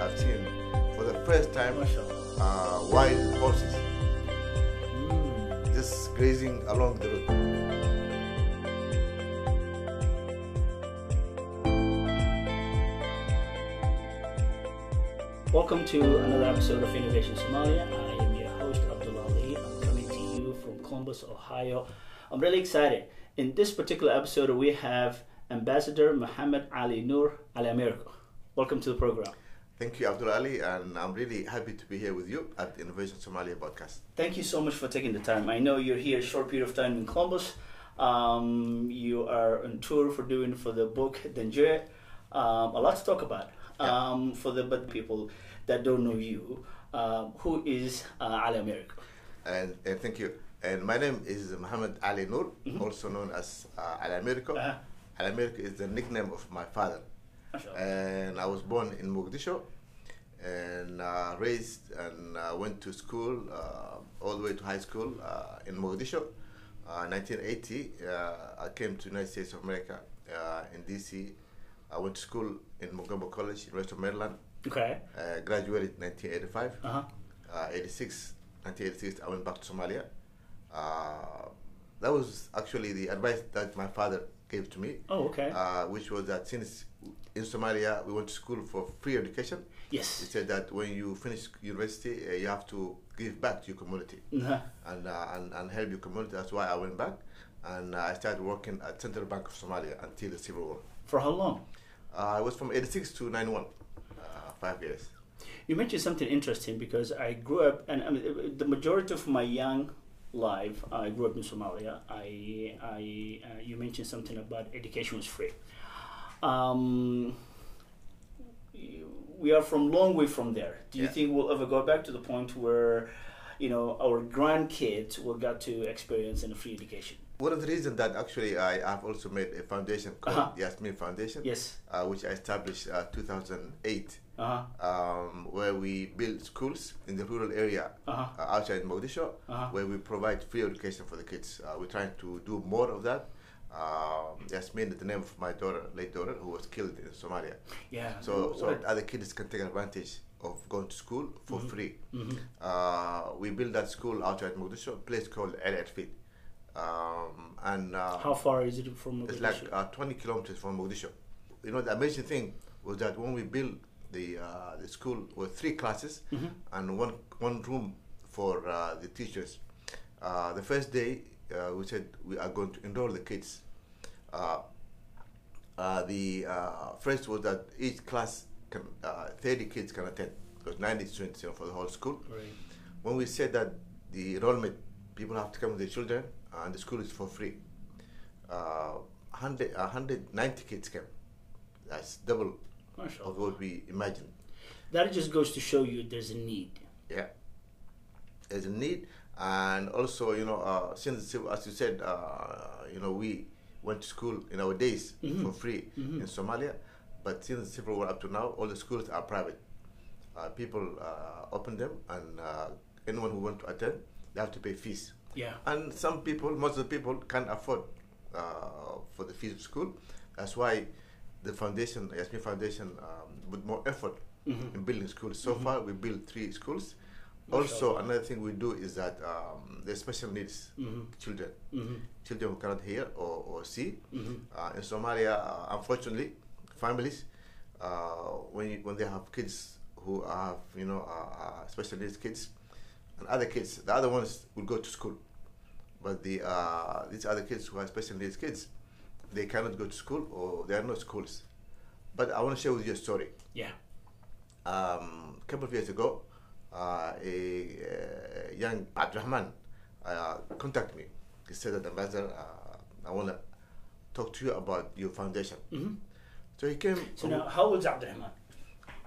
I've seen for the first time uh, wild horses Mm. just grazing along the road. Welcome to another episode of Innovation Somalia. I am your host Abdullah Ali. I'm coming to you from Columbus, Ohio. I'm really excited. In this particular episode, we have Ambassador Muhammad Ali Noor Ali Americo. Welcome to the program. Thank you, Abdul Ali, and I'm really happy to be here with you at the Innovation Somalia podcast. Thank you so much for taking the time. I know you're here a short period of time in Columbus. Um, you are on tour for doing for the book Danjire. Um, a lot to talk about. Yeah. Um, for the but people that don't know you, um, who is uh, Ali Americo? And, and thank you. And my name is Muhammad Ali Noor, also known as uh, Ali Americo. Uh-huh. Ali Americo is the nickname of my father. MashaAllah. and I was born in Mogadishu and uh, raised and uh, went to school uh, all the way to high school uh, in Mogadishu. Uh, 1980, uh, I came to United States of America uh, in DC. I went to school in Montgomery College, University of Maryland. Okay. Uh, graduated 1985. Uh huh. Uh, 86, 1986, I went back to Somalia. Uh, that was actually the advice that my father gave to me Oh, okay. uh, which was that since in Somalia we went to school for free education, he yes. said that when you finish university, uh, you have to give back to your community Uh-huh. and, uh, and and help your community. That's why I went back and uh, I started working at Central Bank of Somalia until the civil war. For how long? Uh, I was from 86 to 91, uh, five years. You mentioned something interesting because I grew up, and I mean, the majority of my young life, I grew up in Somalia. I, I, you mentioned something about education was free. Um, we are from long way from there. Do you Yeah. think we'll ever go back to the point where, you know, our grandkids will get to experience in a free education? One of the reasons that actually I have also made a foundation called Uh-huh. Yasmin Foundation, Yes. uh, which I established uh, 2008. Uh huh. um, where we build schools in the rural area Uh-huh. uh, outside Mogadishu, Uh-huh. where we provide free education for the kids. Uh, we're trying to do more of that. Um, Yasmin is the name of my daughter, late daughter, who was killed in Somalia. Yeah. So, so What- other kids can take advantage of going to school for free. Mhm. Uh, we built that school outside Mogadishu, a place called El Erfid. Um, and uh, How far is it from Mogadishu? it's like uh, 20 kilometers from Mogadishu. You know, the amazing thing was that when we built the uh, the school with three classes Mhm. and one one room for uh, the teachers. Uh, the first day, uh, we said we are going to enroll the kids. Uh, uh, the uh, first was that each class can uh, 30 kids can attend because 90 students you know, for the whole school Right. when we said that the enrollment people have to come with their children and the school is for free uh, 100, 190 kids came that's double of what we imagined That just goes to show you there's a need. yeah there's a need and also you know uh, since as you said uh, you know we went to school in our days Mhm. for free Mhm. in somalia but since the civil war up to now all the schools are private uh, people uh, open them and uh, anyone who want to attend they have to pay fees Yeah. and some people most of the people can't afford uh, for the fees of school that's why the foundation yasmin foundation um, put more effort Mhm. in building schools so far we built three schools. Also another thing we do is that um, the special needs Mhm. children Mhm. children who cannot hear or, or see Mhm. uh, in somalia uh, unfortunately families uh, when, you, when they have kids who have you know uh, uh, special needs kids and other kids the other ones will go to school but the uh, these other kids who are special needs kids they cannot go to school or there are no schools but i want to share with you a story Yeah. um, a couple of years ago, uh, a, uh young Abdurrahman uh, contacted me. He said that ambassador, uh, I want to talk to you about your foundation. Mhm. So he came. So now, how old is Abdurrahman?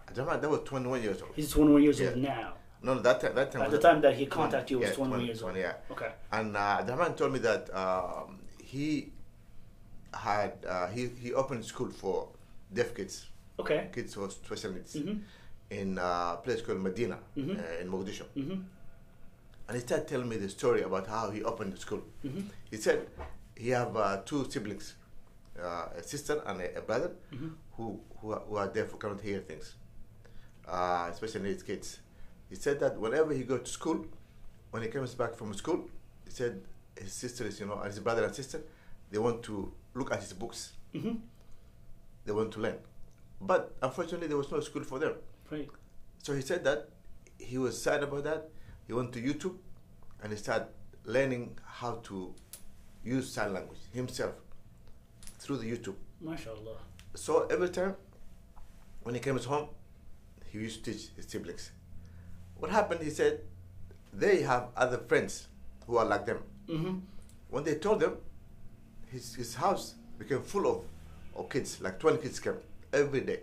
Abdurrahman, that was 21 years old. He's 21 years old now. No, no, that time, that time At the time that he 20, contacted you was yeah, 21 years old. 20, yeah. Okay. And uh, Abdurrahman told me that um, he had uh, he he opened school for deaf kids, Okay. kids with special needs, Mhm. In a place called Medina Mhm. uh, in Mogadishu. Mhm. And he started telling me the story about how he opened the school. Mhm. He said he have uh, two siblings, uh, a sister and a, a brother, Mhm. who, who are, who are deaf who cannot hear things. uh, special needs kids. He said that whenever he goes to school, when he comes back from school, he said his sisters, you know, and his brother and sister, they want to look at his books. Mm-hmm. They want to learn. But unfortunately, there was no school for them. Right. So he said that he was sad about that. He went to YouTube and he started learning how to use sign language himself through the YouTube. MashaAllah. So every time when he comes home, he used to teach his siblings. What happened, he said, they have other friends who are like them. Mm-hmm. When they told them, his, his house became full of, of kids, like 20 kids came every day.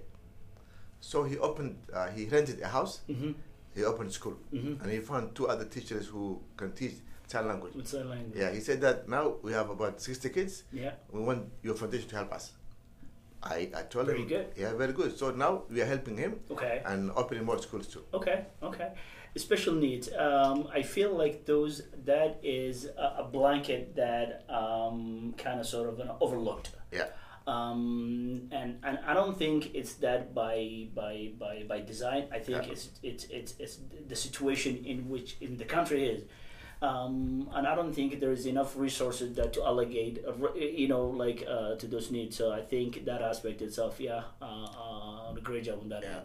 So he opened, uh, he rented a house, Mm-hmm. he opened school, Mhm. and he found two other teachers who can teach sign language. With sign language. Yeah, he said that now we have about 60 kids. Yeah. We want your foundation to help us. I, I told Very him. good. Yeah, very good. So now we are helping him Okay. and opening more schools too. Okay, okay. Special needs. Um, I feel like those that is a, a blanket that um, kind of sort of an overlooked. Yeah. Um, and, and I don't think it's that by by by, by design. I think Yeah. it's, it's it's it's the situation in which in the country is. Um, and I don't think there is enough resources that to allocate, uh, you know, like uh, to those needs. So I think that aspect itself, yeah, uh, uh, great job on that end.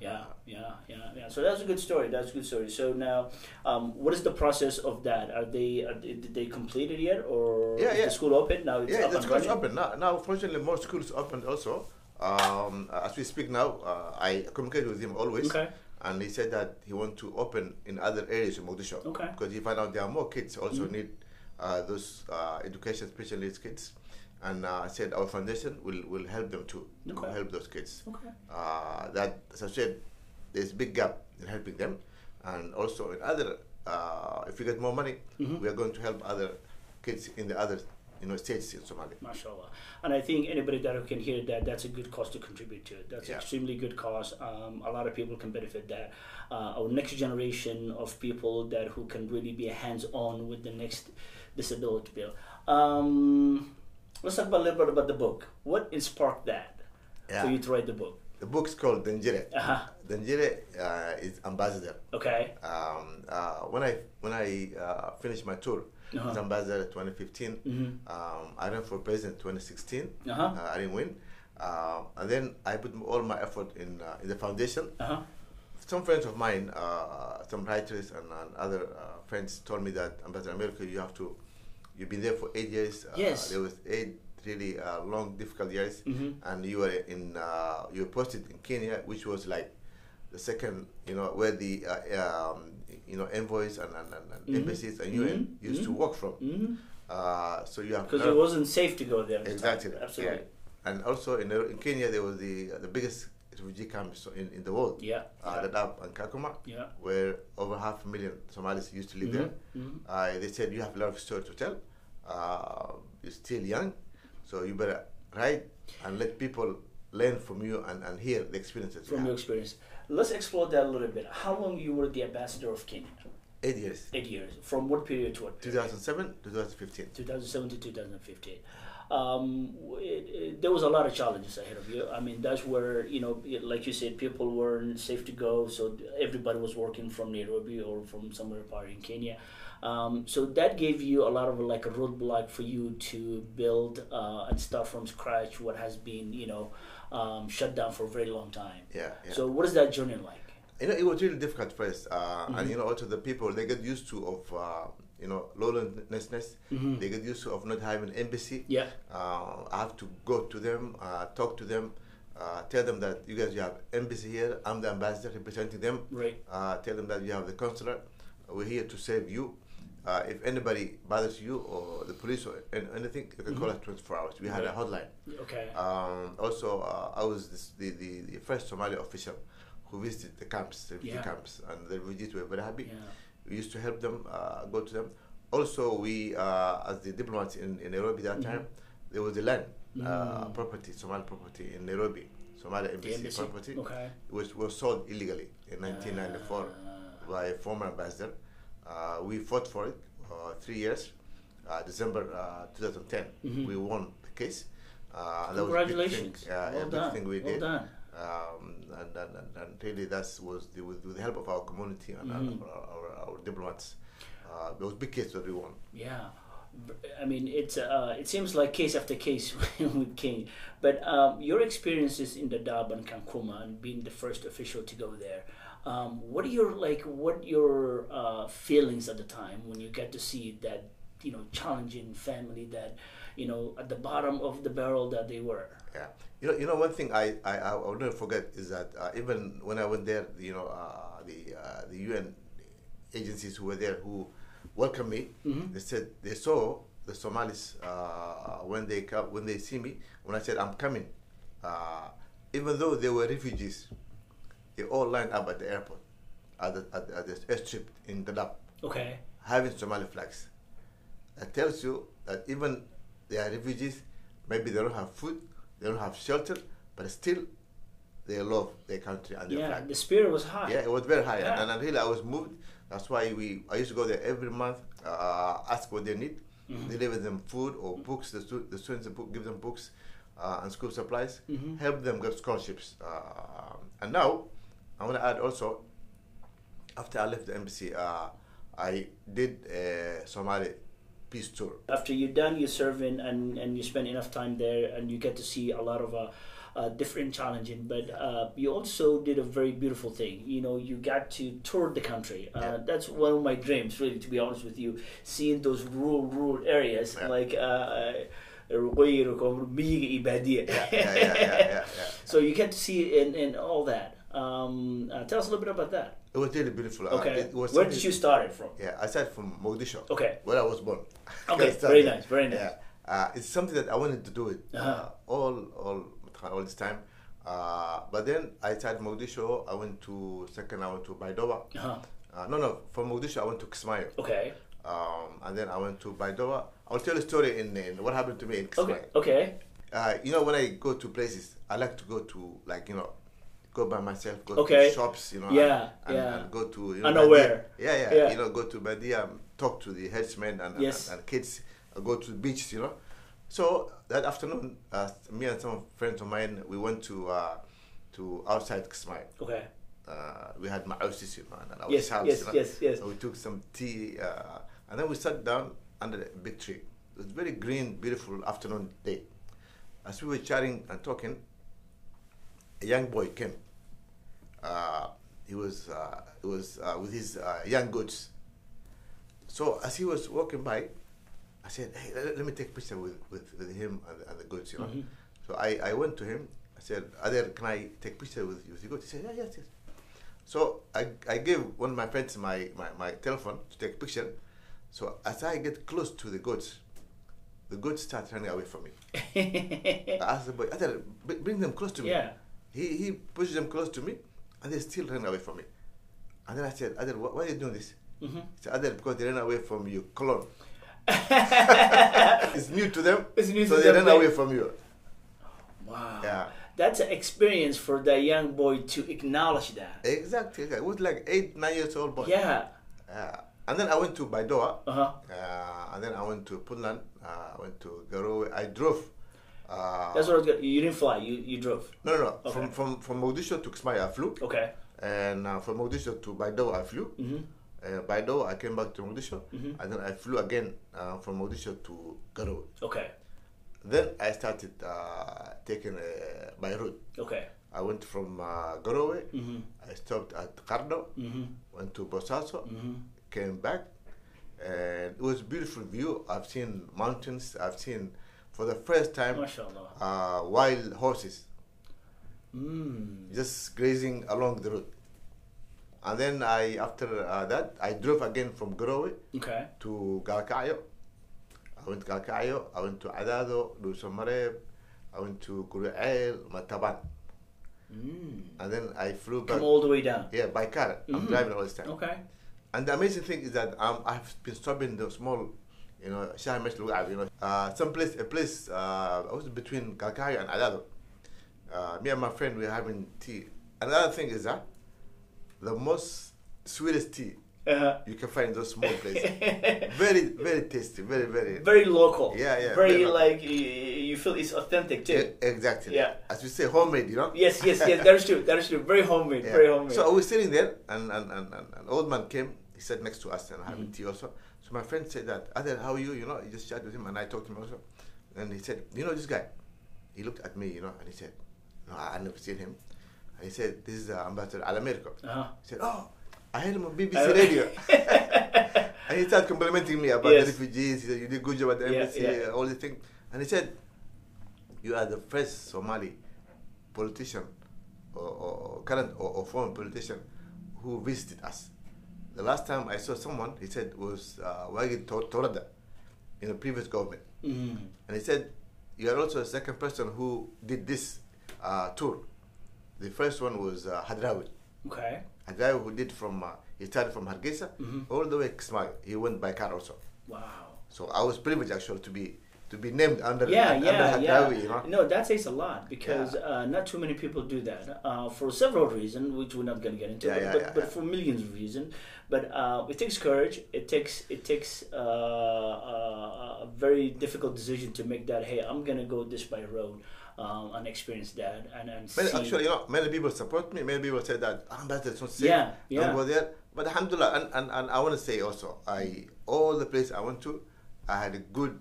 Yeah, yeah, yeah, yeah. So that's a good story. That's a good story. So now, um, what is the process of that? Are they, are they did they complete it yet, or Yeah, yeah. the school open now? It's Yeah, up the schools open now. Now, fortunately, more schools opened also. Um, as we speak now, uh, I communicate with him always, Okay. and he said that he want to open in other areas in Mogadishu Okay. because he found out there are more kids also Mhm. need uh, those uh, education special needs kids, and uh, I said our foundation will will help them too to Okay. help those kids. Okay. uh, that, as I said, there's big gap in helping them, and also in other. Uh, if we get more money, Mhm. we are going to help other kids in the other, you know, states in Somalia. Mashallah. And I think anybody that can hear that, that's a good cause to contribute to. That's Yeah. extremely good cause. Um, a lot of people can benefit that. Uh, our next generation of people that who can really be hands-on with the next disability bill. Um, let's talk about a little bit about the book. What sparked that Yeah. for you to write the book? The book's called Danjire. Uh-huh. Danjire uh, is ambassador. Okay. Um, uh, when I when I uh, finished my tour Uh-huh. as ambassador 2015, Mhm. um, I ran for president 2016. Uh-huh. Uh, I didn't win, uh, and then I put all my effort in uh, in the foundation. Uh-huh. some friends of mine, uh, some writers and, and other uh, friends told me that Ambassador Americo, you have to, you've been there for eight years. Uh, Yes. There was eight really uh, long, difficult years, Mhm. and you were in, uh, you were posted in Kenya, which was like the second, you know, where the, uh, um, you know, envoys and, and, and, Mhm. embassies and UN Mhm. used to Mhm. work from. Mhm. Uh, so you have Because it wasn't safe to go there. the time. Exactly. Absolutely. yeah. And also in, in Kenya, there was the the biggest refugee camps in, in the world. Yeah. Uh. Dadaab and Kakuma Yeah. where over half a million Somalis used to live there. Mhm. Uh, they said you have a lot of stories to tell. Uh, you're still young, so you better write and let people learn from you and, and hear the experiences. you From your experience, let's explore that a little bit. How long you were the ambassador of Kenya? Eight years, Eight years. From what period to what? period? 2007 to 2015. 2007 to 2015. Um, it, it, there was a lot of challenges ahead of you. I mean, that's where you know, like you said, people weren't safe to go, so everybody was working from Nairobi or from somewhere part in Kenya. Um, so that gave you a lot of like a roadblock for you to build uh, and start from scratch what has been you know um, shut down for a very long time. Yeah, yeah. So what is that journey like? you know, it was really difficult first, uh, Mhm. and you know, also the people they get used to of uh, you know lawlessness. Mhm. They get used to of not having an embassy. Yeah. Uh, I have to go to them, uh, talk to them, uh, tell them that you guys you have embassy here. I'm the ambassador representing them. Right. Uh, tell them that you have the consular. We're here to save you. Uh, if anybody bothers you or the police or an- anything, you can call Mhm. us 24 hours. We had a hotline. Okay. Um, also, uh, I was this, the, the, the first Somali official who visited the camps, the refugee Yeah. camps, and the refugees were very happy. yeah. We used to help them, uh, go to them. Also, we, uh, as the diplomats in, in Nairobi that Mhm. time, there was a land, uh, Mm. property, Somali property in Nairobi, Somali embassy, embassy. property, Okay. which was sold illegally in 1994 Ah. by a former ambassador. Uh, we fought for it uh, three years. Uh, December uh, 2010, Mhm. we won the case. Uh, and that was a big thing. Congratulations. Yeah, well done. thing we well did. done. Um, and, and, and, and really that was the, with, with the help of our community and Mhm. our, our, our diplomats. Uh, there was a big case that we won. Yeah, I mean it's uh, it seems like case after case with King, but um, your experiences in the Dadaab and Kakuma and being the first official to go there. Um, what are your like? What your uh, feelings at the time when you get to see that you know challenging family that you know at the bottom of the barrel that they were? Yeah, you know, you know, one thing I I, I will never forget is that uh, even when I went there, you know, uh, the uh, the UN agencies who were there who welcomed me, Mhm. they said they saw the Somalis uh, when they come when they see me when I said I'm coming, uh, even though they were refugees, they all lined up at the airport, at the, at, the- at the airstrip in Dadaab Okay. having Somali flags. That tells you that even they are refugees, maybe they don't have food, they don't have shelter, but still they love their country and their Yeah, flag. the spirit was high. Yeah, it was very high, Yeah. and, and really I was moved. That's why we I used to go there every month, uh, ask what they need, Mhm. deliver them food or books. The, stu- the students book, give them books uh, and school supplies, Mhm. help them get scholarships. Uh, and now I want to add also, after I left the embassy, uh, I did a Somali peace tour. after you're done your serving and, and you spend enough time there and you get to see a lot of uh, uh, different challenging but uh, you also did a very beautiful thing you know you got to tour the country uh, Yeah. that's one of my dreams really to be honest with you seeing those rural rural areas Yeah. like uh, waqooyiga koonfur, miyiga iyo baadiya. Yeah, yeah, yeah, yeah, yeah, yeah. so you get to see and, and all that um, uh, tell us a little bit about that It was really beautiful. Uh, okay it was where did you start it from Yeah, I started from Mogadishu, okay where I was born. Okay, very nice, very nice. Yeah, uh, it's something that I wanted to do it Uh-huh. uh, all, all, all this time. Uh, but then I started Mogadishu. I went to second. I went to Baidoa. uh-huh. Uh, no, no. From Mogadishu, I went to Kismayo. okay Um, and then I went to Baidoa. I'll tell a story in, in what happened to me in Kismayo. okay okay Uh, you know, when I go to places, I like to go to like you know, go by myself, go Okay. to shops, you know, Yeah, and, yeah. and go to you know, Unaware. Yeah, yeah, Yeah. You know, go to Badia, um, talk to the headsmen and, Yes. and, and kids, go to the beach, you know. So that afternoon, uh, me and some friends of mine, we went to uh, to outside Kismayo. okay Uh, we had you know, and our Yes, shawls, yes, know. yes, yes. So we took some tea, uh, and then we sat down under a big tree. It was very green, beautiful afternoon day. As we were chatting and talking, a young boy came. Uh, he was uh, he was uh, with his uh, young goods. So as he was walking by, I said, "Hey, let, let me take a picture with, with, with him and, and the goats, you know." Mhm. So I, I went to him. I said, "Adel, can I take picture with you with the goats?" He said, "Yeah, yes, yes." So I, I gave one of my friends my, my, my telephone to take a picture. So as I get close to the goats, the goats start running away from me. I asked the boy, Adel, bring them close to me. yeah He, he pushed them close to me, and they still ran away from me. And then I said, Adel, wh- why are you doing this? Mm-hmm. He said, Adel, because they ran away from you, cologne. it's new to them, It's new so to they them, ran away from you. wow Yeah. that's an experience for the young boy to acknowledge that Exactly. It was like eight, nine years old boy. yeah Yeah. And then I went to Baidoa, uh-huh uh, and then I went to Puntland, uh, I went to Garowe. I drove. Uh, that's what I was you didn't fly you you drove No, no, no. Okay. From, from, from Mogadishu to Kismayo, I flew. okay And uh, from Mogadishu to Baidoa, I flew. mm-hmm. Uh, Baidoa, I came back to Mogadishu. Mhm. And then I flew again uh, from Mogadishu to Garowe. okay Then I started uh, taking uh, by road. okay I went from uh, Garowe. mm-hmm. I stopped at Qardho. Mm-hmm. Went to Bosaso. Mm-hmm. came back and it was a beautiful view i've seen mountains i've seen for the first time mashallah uh, wild horses mm. just grazing along the road and then i after uh, that i drove again from Garowe okay. to galkayo i went to galkayo i went to adado Lusamareb, i went to Kuru'el, mataban. Mm. and then i flew back. Come all the way down? Yeah by car. I'm Mhm. driving all this time. Okay. And the amazing thing is that um, I've been stopping the small, you know, Shah you know, uh, some place, a place, uh, I was between Galkayo and Adado. Uh, me and my friend, we were having tea. Another thing is that the most sweetest tea uh-huh. you can find in those small places. very, very tasty, very, very. very local Yeah, yeah, very very like you, feel it's authentic too. E- exactly. Yeah. As we say, homemade. You know. Yes, yes, yes. That is true. That is true. Very homemade. Yeah. Very homemade. So I was sitting there, and, and, and, and an old man came. He sat next to us and having Mm-hmm. tea also. So my friend said that, Adel, how are you? You know, he just chatted with him, and I talked to him also. And he said, you know this guy? He looked at me, you know, and he said, no, I I never seen him. He said, this is uh, Ambassador Al Americo. uh-huh. He said, oh, I heard him on BBC Uh, radio. and he started complimenting me about Yes. the refugees. He said, you did good job at the Yeah, embassy, yeah. uh, all these things. And he said, you are the first Somali politician or, or current or, or former politician who visited us. The last time I saw someone, he said, was uh, Wagid Tor- Torada in the previous government. Mhm. And he said, you are also the second person who did this uh, tour. The first one was uh, Hadrawi. Okay. A guy who did from, uh, he started from Hargeisa Mhm. all the way to Kismayo. He went by car also. Wow. So I was privileged actually to be to be named under, Yeah, under yeah, yeah. Hadrawi, you know. No, that says a lot because Yeah. uh, not too many people do that uh, for several reasons, which we're not going to get into. Yeah, but yeah, but, yeah, but yeah. for millions of reasons. But uh, it takes courage. It takes it takes uh, uh, a very difficult decision to make that. Hey, I'm going to go this by road um, and experience that and and Many, see. actually, you know, many people support me. Many people say that "Ah, ambassador not safe. Yeah, yeah. Don't go there. But alhamdulillah, and, and, and I want to say also, I all the places I went to, I had a good,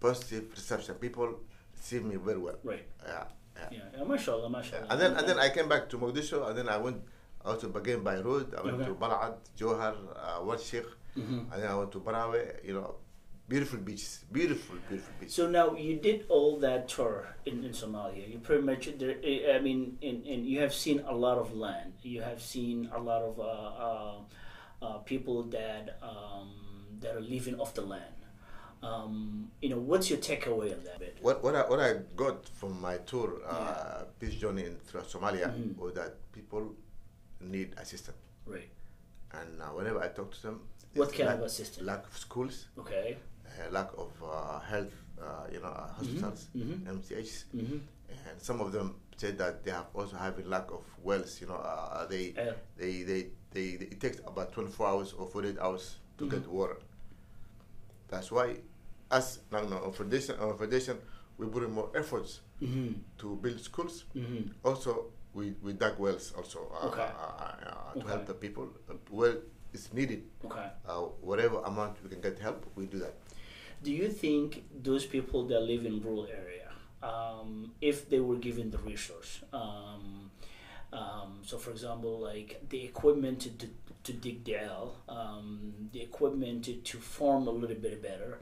positive reception. People received me very well. right. Yeah, yeah. Yeah. yeah. Mashallah. Mashallah. And then and then I came back to Mogadishu, and then I went out to again by road. I went Okay. to Balad, Johar, uh, Warsheikh, Mhm. and then I went to Barawe. You know, beautiful beaches, beautiful, beautiful beaches. So now you did all that tour in, in Somalia. You pretty much, there, I mean, in, in you have seen a lot of land. You have seen a lot of uh, uh, uh, people that um, that are living off the land. Um, you know, what's your takeaway on that bit? What what I, what I got from my tour, uh, peace journey in throughout Somalia, Mhm. was that people need assistance, Right. and uh, whenever I talk to them, What kind lack, of assistance? Lack of schools, Okay. Lack of uh, health, uh, you know, uh, hospitals, mhm. MCHs, Mm-hmm. and some of them said that they have also have a lack of wells. You know, uh, they, Yeah. they, they, they, they, it takes about 24 hours or 48 hours to Mhm. get water. That's why, us, no, foundation, our foundation, we put in more efforts Mm-hmm. to build schools. Mm-hmm. Also, we, we dug wells also uh, Okay. uh, uh, to Okay. help the people. Uh, well, it's needed. Okay. Uh, whatever amount we can get help, we do that. Do you think those people that live in rural area, um, if they were given the resource, um, um, so for example, like the equipment to, to, to dig the L, um, the equipment to, to farm a little bit better,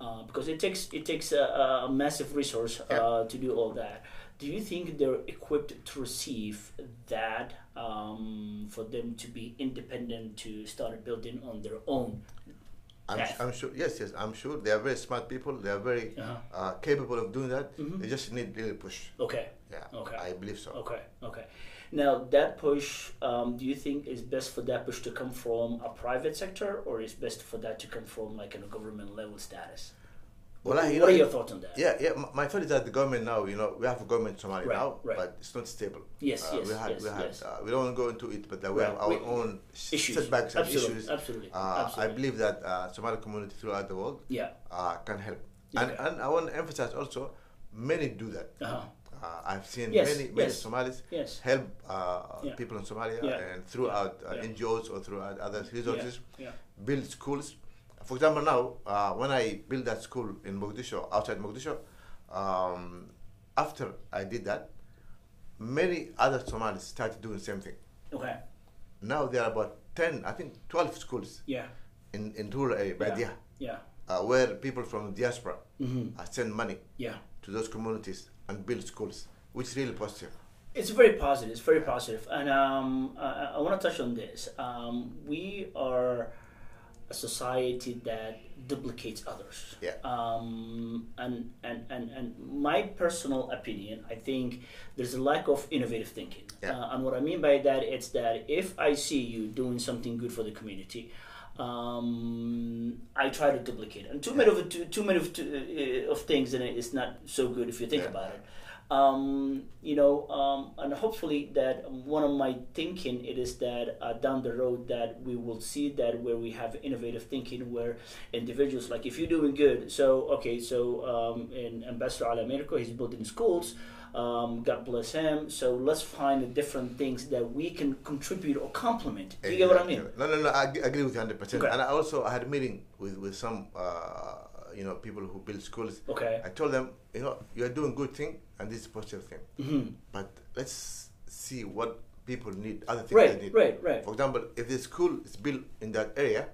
uh, because it takes it takes a, a massive resource uh, to do all that. Do you think they're equipped to receive that um, for them to be independent to start building on their own? I'm, Yeah. I'm sure. Yes, yes. I'm sure they are very smart people. They are very Uh-huh. uh, capable of doing that. Mhm. They just need little push. Okay. Yeah. Okay. I believe so. Okay, okay. Now that push, um, do you think is best for that push to come from a private sector, or is best for that to come from like a government level status? Well, I, you what know, are your thoughts on that? Yeah, yeah. My, my thought is that the government now, you know, we have a government in Somalia Right, now, right. but it's not stable. Yes, Uh, yes, we had, yes, we had, yes. Uh, we don't want to go into it, but uh, we Right. have our We- own Issues, setbacks and absolutely, issues. absolutely, Uh, I believe that uh, Somali community throughout the world Yeah. uh, can help, Yeah, and and I want to emphasize also, many do that. Uh-huh. Uh, I've seen Yes, many many yes. Somalis Yes. help uh, Yeah. people in Somalia Yeah. and throughout uh, Yeah. NGOs or throughout other resources build schools. For example, now uh, when I built that school in Mogadishu, outside Mogadishu, um, after I did that, many other Somalis started doing the same thing. Okay. Now there are about ten, I think, twelve schools Yeah. in in rural area, Yeah. Badia, Yeah. uh, where people from the diaspora Mm-hmm. uh, send money Yeah. to those communities and build schools, which is really positive. It's very positive. It's very positive, and um, I, I want to touch on this. Um, we are a society that duplicates others. Yeah. Um, and, and, and, and my personal opinion, I think there's a lack of innovative thinking. Yeah. Uh, and what I mean by that, it's that if I see you doing something good for the community, um, I try to duplicate. it. And too many of too, too many of, uh, of things in it is not so good if you think Yeah. about it. Um, you know, um, and hopefully that one of my thinking it is that uh, down the road that we will see that where we have innovative thinking where individuals like if you're doing good, so okay, so um, in Ambassador Al America, he's building schools. Um, God bless him. So let's find the different things that we can contribute or complement. Do you get what I mean? No, no, no. I ag- agree with you hundred percent. And I also I had a meeting with with some uh, you know people who build schools. Okay. I told them, you know, you are doing good thing, and this is positive thing. hmm But let's see what people need, other things Right, they need. right, right. For example, if the school is built in that area,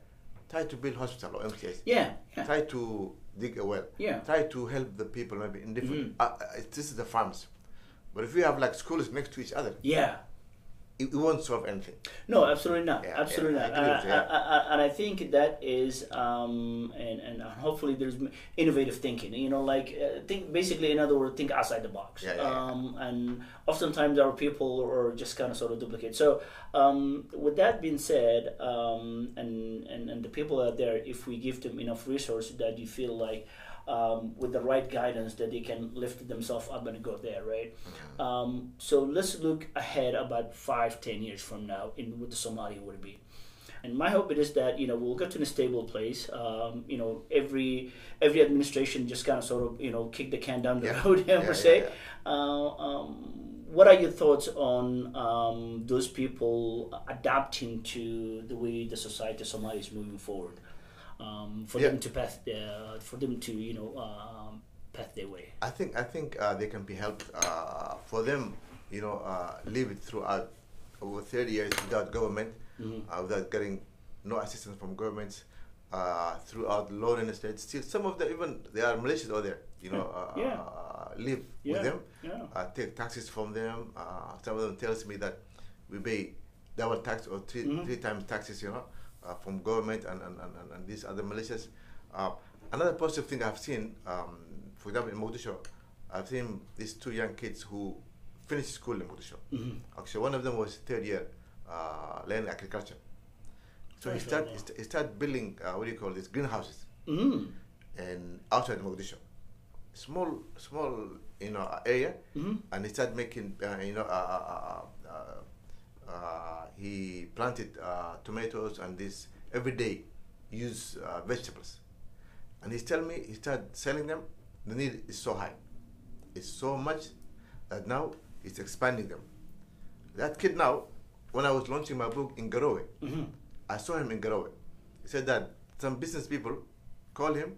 try to build hospital or MCS. Yeah, yeah, Try to dig a well. Yeah. Try to help the people maybe in different. Mhm. Uh, uh, this is the farms, but if we have like schools next to each other, yeah. It, it won't solve anything. No, absolutely not. Yeah, absolutely yeah, not. agree And I. I, I, and I think that is, um, and and hopefully there's innovative thinking. You know, like uh, think basically, in other words, think outside the box. Yeah. um, and oftentimes our people are just kind of sort of duplicate. So, um, with that being said, um, and, and and the people out there, if we give them enough resources that you feel like. Um, with the right guidance, that they can lift themselves up and go there, right? Um, so let's look ahead about five, ten years from now in what the Somalia would be. And my hope it is that you know we'll get to a stable place. Um, you know, every every administration just kind of sort of you know kick the can down the Yeah. road Yeah, per yeah, se. yeah. Uh, um, what are your thoughts on um, those people adapting to the way the society of Somalia is moving forward? Um, for Yeah. them to pass uh, for them to you know um, path their way. I think I think uh, they can be helped uh, for them. You know, uh, live throughout over thirty years without government, Mhm. uh, without getting no assistance from governments. Uh, throughout loneliness, state, still some of them even there are militias out there. You know, uh, Yeah. uh, live Yeah, with them, yeah. uh, take taxes from them. Uh, some of them tells me that we pay double tax or 3 Mhm. three times taxes. You know, uh, from government and and, and, and, these other militias. Uh, another positive thing I've seen, um, for example, in Mogadishu, I've seen these two young kids who finished school in Mogadishu. Mhm. Actually, one of them was third year, uh, learning agriculture. So he start he st- he started building uh, what do you call this greenhouses Mm. and outside Mogadishu, small small you know area, Mhm. and he started making uh, you know uh, uh, he planted uh, tomatoes and this every day use uh, vegetables, and he's telling me he started selling them. The need is so high, it's so much that now it's expanding them. That kid now, when I was launching my book in Garowe, Mhm. I saw him in Garowe. He said that some business people call him.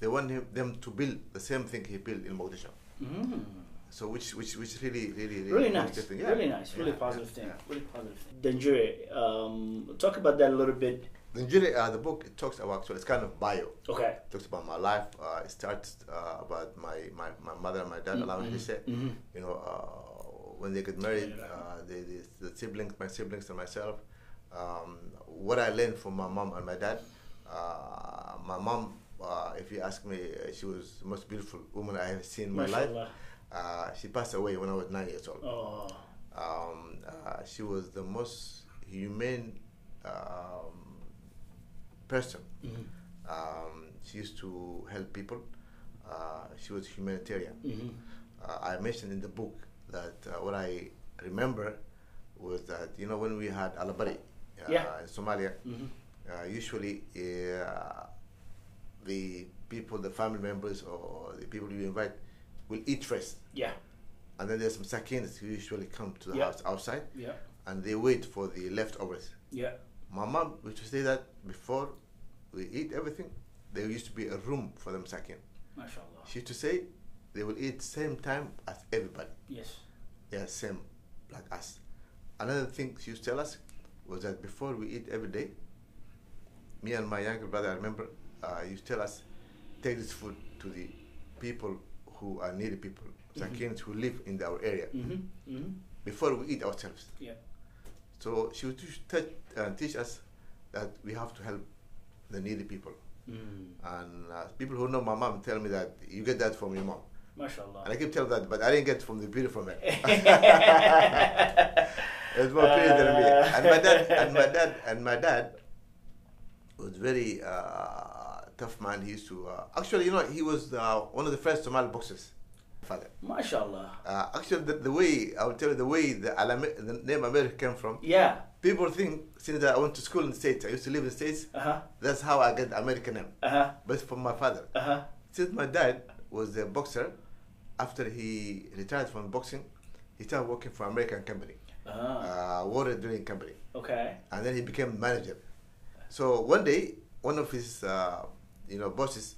They want him, them to build the same thing he built in Mogadishu. Mm. So which which which really really Really nice, positive thing. Yeah. really nice, really Yeah, positive yeah, thing, really positive. Danjire, um, talk about that a little bit. The uh, the book it talks about so it's kind of bio. Okay. It talks about my life. Uh, it starts uh, about my, my, my mother and my dad. Mm, Allow me to say, mhm. you know, uh, when they get married, uh, they, they, the siblings, my siblings and myself. Um, what I learned from my mom and my dad. Uh, my mom, uh, if you ask me, she was the most beautiful woman I have seen in my life. Uh, she passed away when I was nine years old. Oh, Um, uh, she was the most humane um, person. mhm, Um, she used to help people. Uh, she was humanitarian. mhm. Uh, I mentioned in the book that uh, what I remember was that you know when we had Alabari uh, Yeah. in Somalia, Mhm. uh, usually uh, the people, the family members, or the people you invite will eat first, yeah, and then there's some sakins who usually come to the Yeah. house outside, yeah, and they wait for the leftovers. yeah. My mom used to say that before we eat everything, there used to be a room for them sakin. Mashallah. She used to say they will eat same time as everybody. Yes. They are same like us. Another thing she used to tell us was that before we eat every day, me and my younger brother, I remember, uh, used to tell us, take this food to the people who are needy people, sakins who live in our area, Mhm. Mhm. before we eat ourselves. Yeah. So she would teach, teach, uh, teach us that we have to help the needy people. Mm. And uh, people who know my mom tell me that you get that from your mom. Mashallah. And I keep telling that, but I didn't get it from the beautiful man. it's more pretty than me. And my dad, and my dad, and my dad was very uh, tough man. He used to uh, actually, you know, he was uh, one of the first Somali boxers. father. MashaAllah. Uh, actually, the, the way I will tell you the way the, Alame- the name America came from. Yeah. People think since I went to school in the states, I used to live in the states. Uh huh. That's how I get the American name. Uh huh. But from my father. Uh huh. Since my dad was a boxer, after he retired from boxing, he started working for American company, Ah. uh, water drilling company, Okay. and then he became manager. So one day, one of his, uh, you know, bosses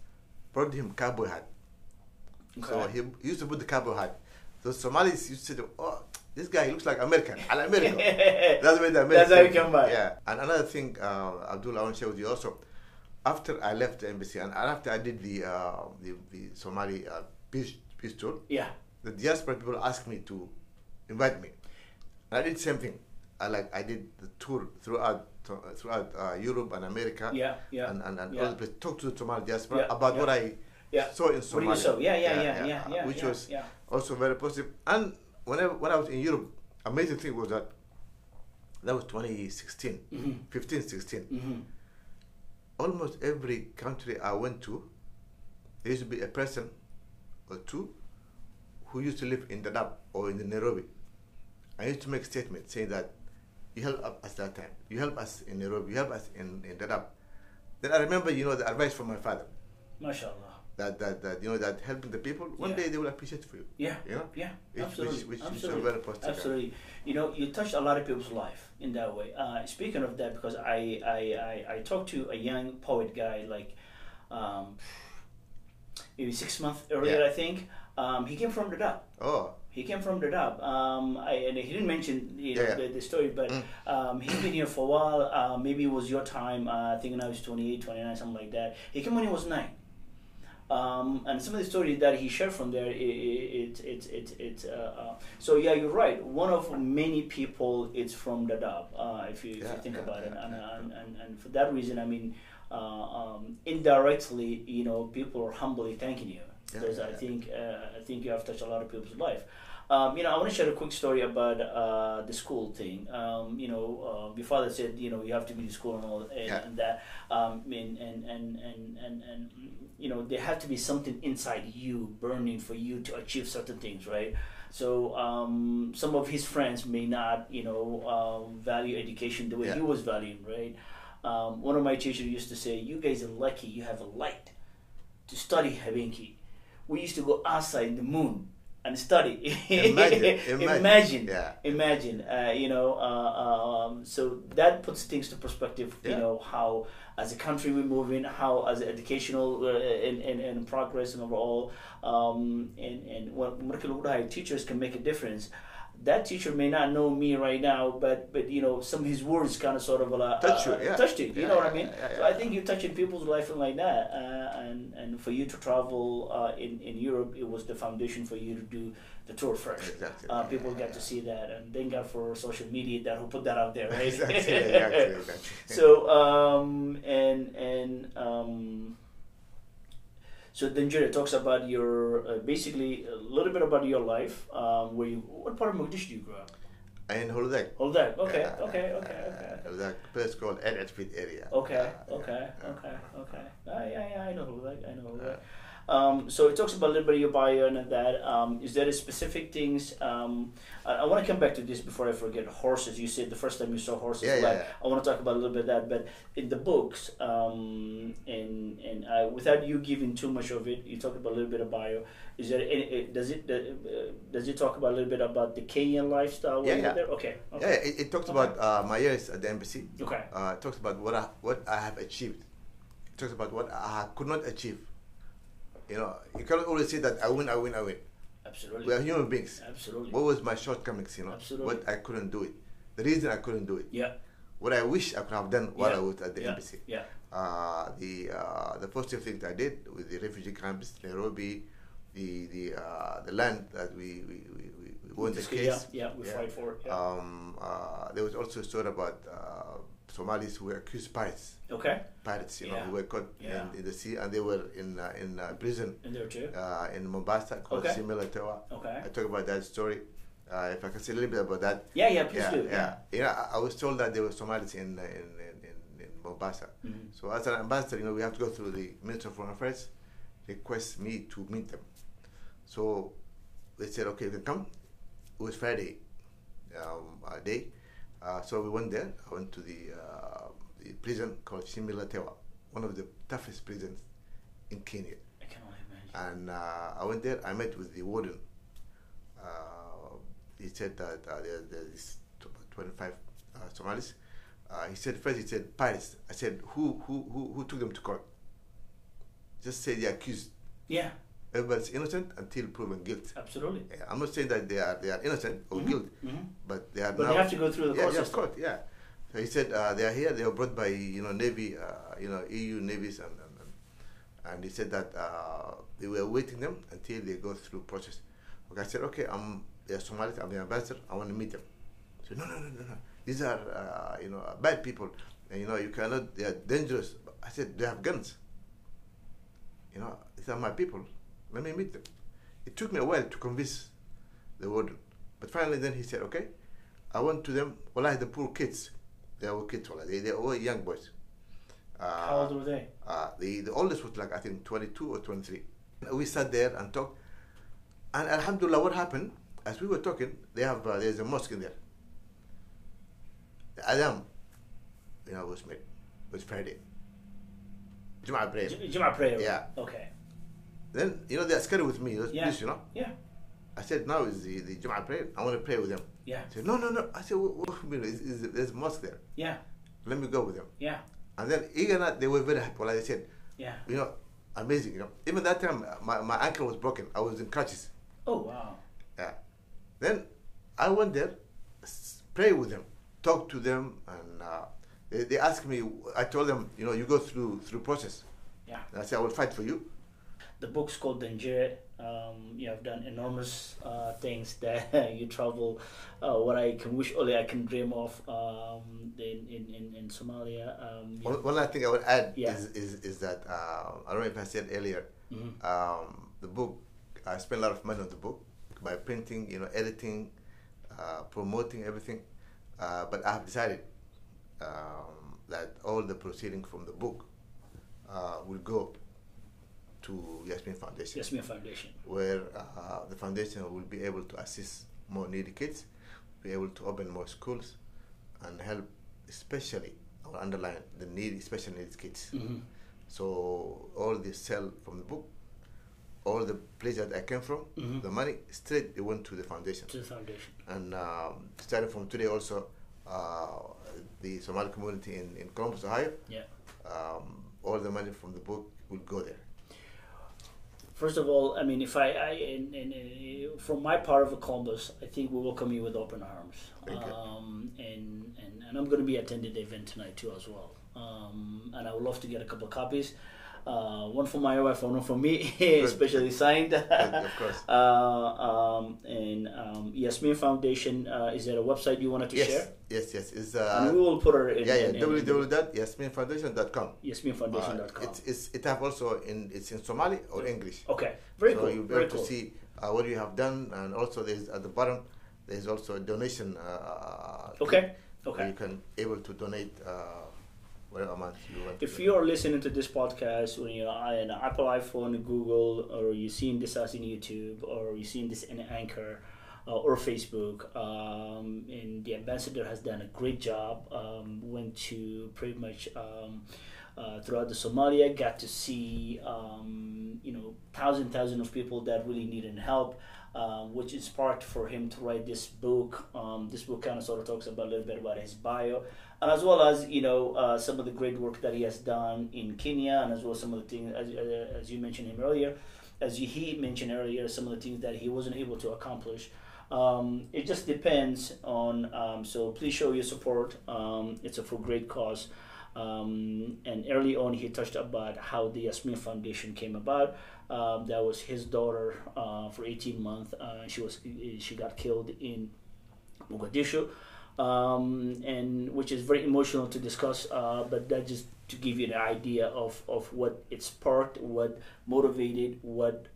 brought him cowboy hat. So Okay. he used to put the cowboy hat. So Somalis used to say, "Oh, this guy he looks like American, Al American." That's where the American. That's how you come by. Yeah, and another thing, uh, Abdullah, I want to share with you also. After I left the embassy and after I did the uh, the, the Somali uh, peace peace tour, Yeah. the diaspora people asked me to invite me. And I did the same thing. I like I did the tour throughout throughout uh, Europe and America. Yeah, yeah, And and, and yeah. place. Talk to the Somali diaspora Yeah, about yeah. what I Yeah. saw in What Somalia. you saw? Yeah, yeah, yeah, yeah, yeah. which was yeah. also very positive. And whenever when I was in Europe, amazing thing was that that was 2016, Mhm. 15, 16. Mm-hmm. Almost every country I went to, there used to be a person or two who used to live in Dadaab or in the Nairobi. I used to make statements saying that you help us at that time, you help us in Nairobi, you help us in, in Dadaab. Then I remember, you know, the advice from my father MashaAllah. that, that, that you know, that helping the people, one Yeah. day they will appreciate for you. Yeah. You know? Yeah. Which- absolutely. which- which is absolutely. very positive Absolutely. You know, you touched a lot of people's life in that way. Uh, speaking of that, because I, I, I, I talked to a young poet guy like um, maybe six months earlier, Yeah. I think. Um, he came from the Dadaab. Oh, He came from Dadaab. Um, I, and he didn't mention you know, Yeah, yeah. The, the story, but Mm. um, he's been here for a while. Uh, maybe it was your time. Uh, I think now he's 28, 29, something like that. He came when he was nine. Um, and some of the stories that he shared from there, it, it, it, it, it uh, uh, so yeah, you're right. One of many people, it's from Dadaab, uh, if you, if you think yeah, about it. yeah, And, yeah, and, and, and for that reason, I mean, uh, um, indirectly, you know, people are humbly thanking you. Because yeah, I yeah. think uh, I think you have touched a lot of people's life. Um, you know, I want to share a quick story about uh, the school thing. Um, you know, uh, your father said, you know, you have to be to school and all and, Yeah. and that. Um, and, and, and, and, and, and, you know, there had to be something inside you burning for you to achieve certain things, right? So um, some of his friends may not, you know, um, value education the way Yeah. he was valuing, right? Um, one of my teachers used to say, "You guys are lucky. You have a light to study Habinki. We used to go outside in the moon and study. Imagine, imagine. imagine, Yeah. imagine. Uh, you know, uh, um, so that puts things to perspective. You know how, as a country, we're moving. How, as educational uh, and, and, and progress and overall, um, and and when marka lagu teachers can make a difference. That teacher may not know me right now, but but you know some of his words kind of sort of uh, Touch you, uh, yeah. touched it. You Yeah, know what I mean? yeah, so I think you're touching people's life and like that, uh, and and for you to travel uh, in in Europe, it was the foundation for you to do the tour first. Exactly. Uh, people yeah. to see that, and thank God for social media that who put that out there, right? exactly, exactly, exactly. so um, and and um, so Danjire talks about your uh, basically a little bit about your life. Um, where you what part of Mogadishu do you grow up? And Hawlwadaag. Hold that. Okay, Yeah, okay, uh, okay, okay. Hawlwadaag, place called Ed area. Okay, Uh, okay, yeah. okay, okay. Ah, yeah, yeah, I know who. I know that. Um, so it talks about a little bit of your bio and that. Um, is there a specific things? Um, I, I want to come back to this before I forget. Horses. You said the first time you saw horses. Yeah, yeah, yeah. I want to talk about a little bit of that. But in the books, um, and and uh, without you giving too much of it, you talk about a little bit of bio. Is there any? uh, Does it uh, does it talk about a little bit about the Kenyan lifestyle? Yeah, yeah. There? Okay. Yeah, it, it talks Okay. about uh, my years at the embassy. Okay. Uh, it talks about what I, what I have achieved. It talks about what I could not achieve. You know, you cannot always say that I win, I win, I win. Absolutely. We are human beings. Absolutely. What was my shortcomings? You know, Absolutely. what I couldn't do it. The reason I couldn't do it. yeah. What I wish I could have done while Yeah. I was at the yeah. embassy. Yeah. uh, the uh, the positive things I did with the refugee camps, in Nairobi, the the uh, the land that we we, we, won the case. Yeah, yeah, we fight for it. Yeah. Um, uh, there was also a story about uh, Somalis who were accused pirates, okay. pirates, you know, who were caught Yeah. in, in the sea and they were in uh, in uh, prison In there too. uh, in Mombasa called Okay. Shimo La Tewa. Okay. I talk about that story. Uh, if I can say a little bit about that. Yeah, yeah, please yeah, do. yeah. You know, I, I was told that there were Somalis in uh, in, in, in, in Mombasa. Mhm. So as an ambassador, you know, we have to go through the Minister of Foreign Affairs, request me to meet them. So they said, okay, you can come. It was Friday um, uh, day. Uh, so we went there. I went to the, uh, the prison called Shimo La Tewa, one of the toughest prisons in Kenya. I can only imagine. And uh, I went there. I met with the warden. Uh, he said that uh, there, there's 25 uh, Somalis. Uh, he said first he said pirates. I said who who who who took them to court? Just say the accused. Yeah, Everybody's innocent until proven guilty. absolutely. Yeah, I'm not saying that they are they are innocent or Mhm, guilty, mhm. but they are But now. they have to go through the yeah, court yeah, of course, yeah. So he said uh, they are here. They were brought by you know Navy, uh, you know EU navies, and and, and, he said that uh, they were waiting them until they go through process. Okay, I said okay, I'm they're Somalis. I'm the ambassador. I want to meet them. He said no, no, no, no, no. These are uh, you know bad people, and you know you cannot. They are dangerous. I said they have guns. You know these are my people. Let me meet them. It took me a while to convince the warden, but finally then he said okay. I went to them. Well, the poor kids. They were kids. Wallah. They they were young boys. Uh, How old were they? uh, the the oldest was like I think 22 or 23. We sat there and talked, and Alhamdulillah, what happened as we were talking? They have uh, there's a mosque in there. The adhan, you know, was made was Friday. Jum'ah prayer. J- Juma prayer. Yeah. Okay. Then you know they're scared with me. Those Yeah. police, you know. Yeah. I said now is the the Jum'ah prayer. I want to pray with them. Yeah. Said no no no. I said what, what you? Is, is, there's a mosque there. Yeah. Let me go with them. Yeah. And then even that they were very happy. Like I said, Yeah. you know, amazing. You know, even that time my, my ankle was broken. I was in crutches. Oh wow. Yeah. Then I went there, pray with them, talk to them, and uh, they, they asked me. I told them, you know, you go through through process. Yeah. And I said I will fight for you. The book's called Danjire. Um, you have done enormous uh, things that you travel. Uh, what I can wish only I can dream of um, in, in, in, Somalia. Um, One, one other thing I would add Yeah. is, is is that uh, I don't know if I said earlier. Mhm. Um, the book, I spent a lot of money on the book by printing, you know, editing, uh, promoting everything. Uh, but I have decided um, that all the proceeding from the book uh, will go to Yasmin Foundation, Yasmin Foundation. where uh, the foundation will be able to assist more needy kids, be able to open more schools, and help, especially, I will underline the need, special needs kids. Mhm. So all the sell from the book, all the place that I came from, Mhm. the money straight they went to the foundation. To the foundation. And um, starting from today, also uh, the Somali community in, in Columbus, Ohio, Yeah. um, all the money from the book will go there. First of all, I mean, if I, I in, in, in, from my part of the Columbus, I think we welcome you with open arms. Um, and, and, and I'm going to be attending the event tonight too as well. Um, and I would love to get a couple of copies. Uh, one for my wife, one for me, especially signed. of course. uh, um, and um, Yasmin Foundation, uh, is there a website you wanted to yes, share? yes, yes. It's and uh, we will put her in. yeah, yeah. in, in, www.yasminfoundation.com. YasminFoundation.com. Uh, it's, it's, it have also in it's in Somali or English. okay, very so cool. you'll be very able cool. to see uh, what you have done, and also there's at the bottom there's also a donation. Uh, Okay, okay. you can able to donate uh, whatever amount you want. If you are listening to this podcast you're on your an Apple iPhone, Google, or you're seeing this as in YouTube, or you're seeing this in Anchor uh, or Facebook, um, and the ambassador has done a great job. Um, went to pretty much um, uh, throughout the Somalia, got to see um, you know thousand thousand of people that really needed help. Um, which inspired for him to write this book. Um, this book kind of sort of talks about a little bit about his bio, and as well as you know uh, some of the great work that he has done in Kenya, and as well as some of the things as, uh, as you mentioned him earlier, as he mentioned earlier, some of the things that he wasn't able to accomplish. Um, it just depends on. Um, so please show your support. Um, it's a for great cause. Um, and early on, he touched about how the Yasmin Foundation came about. Um, that was his daughter uh, for 18 months. Uh, she was she got killed in Mogadishu, um, and which is very emotional to discuss. Uh, but that just to give you an idea of, of what it sparked, what motivated, what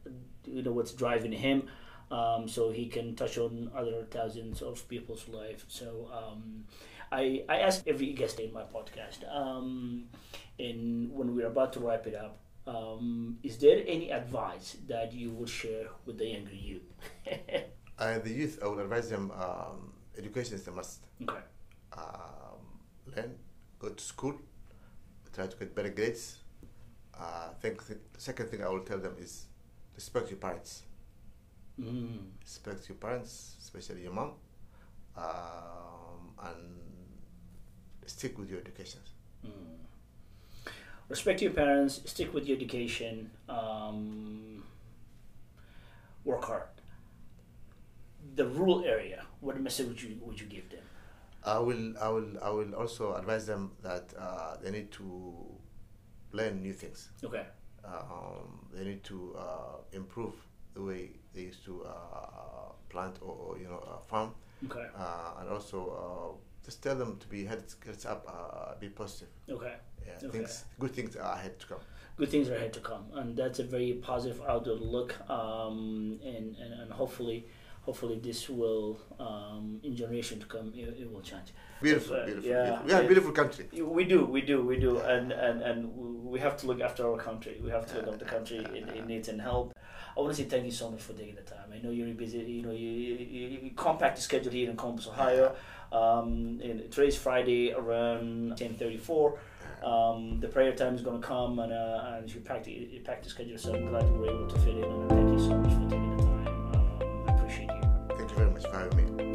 you know, what's driving him. Um, so he can touch on other thousands of people's life. So um, I, I ask every guest in my podcast, um, and when we're about to wrap it up, Um, is there any advice that you would share with the younger youth? Uh, the youth, I would advise them. Education is a must. okay. Um, learn, go to school, try to get better grades. Uh, think, th- the second thing I will tell them is respect your parents. Mm. Respect your parents, especially your mom, um, and stick with your education. Mm. Respect your parents. Stick with your education. Um, work hard. The rural area. What message would you would you give them? I will, I will, I will also advise them that uh, they need to learn new things. Okay. Um, they need to uh, improve the way they used to uh, plant or, or you know uh, farm, Okay. uh, and also uh, just tell them to be heads, heads up, uh, be positive. Okay. Yeah, Okay. things, good things are ahead to come. Good things are ahead to come, and that's a very positive outlook. Um, and, and and hopefully, hopefully this will um, in generation to come it, it will change. Beautiful, Uh, beautiful, yeah, beautiful. We are a beautiful country. We do, we do, we do, and and and we have to look after our country. We have to look after the country. It, it needs and help. I want to say thank you so much for taking the time. I know you're busy. You know, you, you, you compact the schedule here in Columbus, Ohio. Um, and today's Friday around ten thirty four. Um, the prayer time is going to come, and uh, and you packed the, you packed the schedule. So I'm glad we were able to fit in. And thank you so much for taking the time. Very much for having me.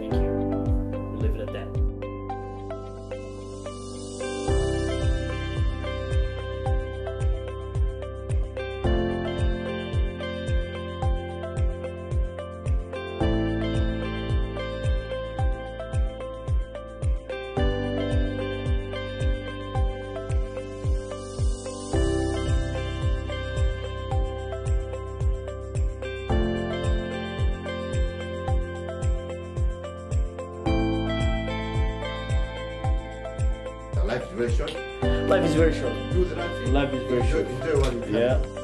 Very short. Life is very short. Do the right thing. Life is very enjoy, short. enjoy what you have. Yeah.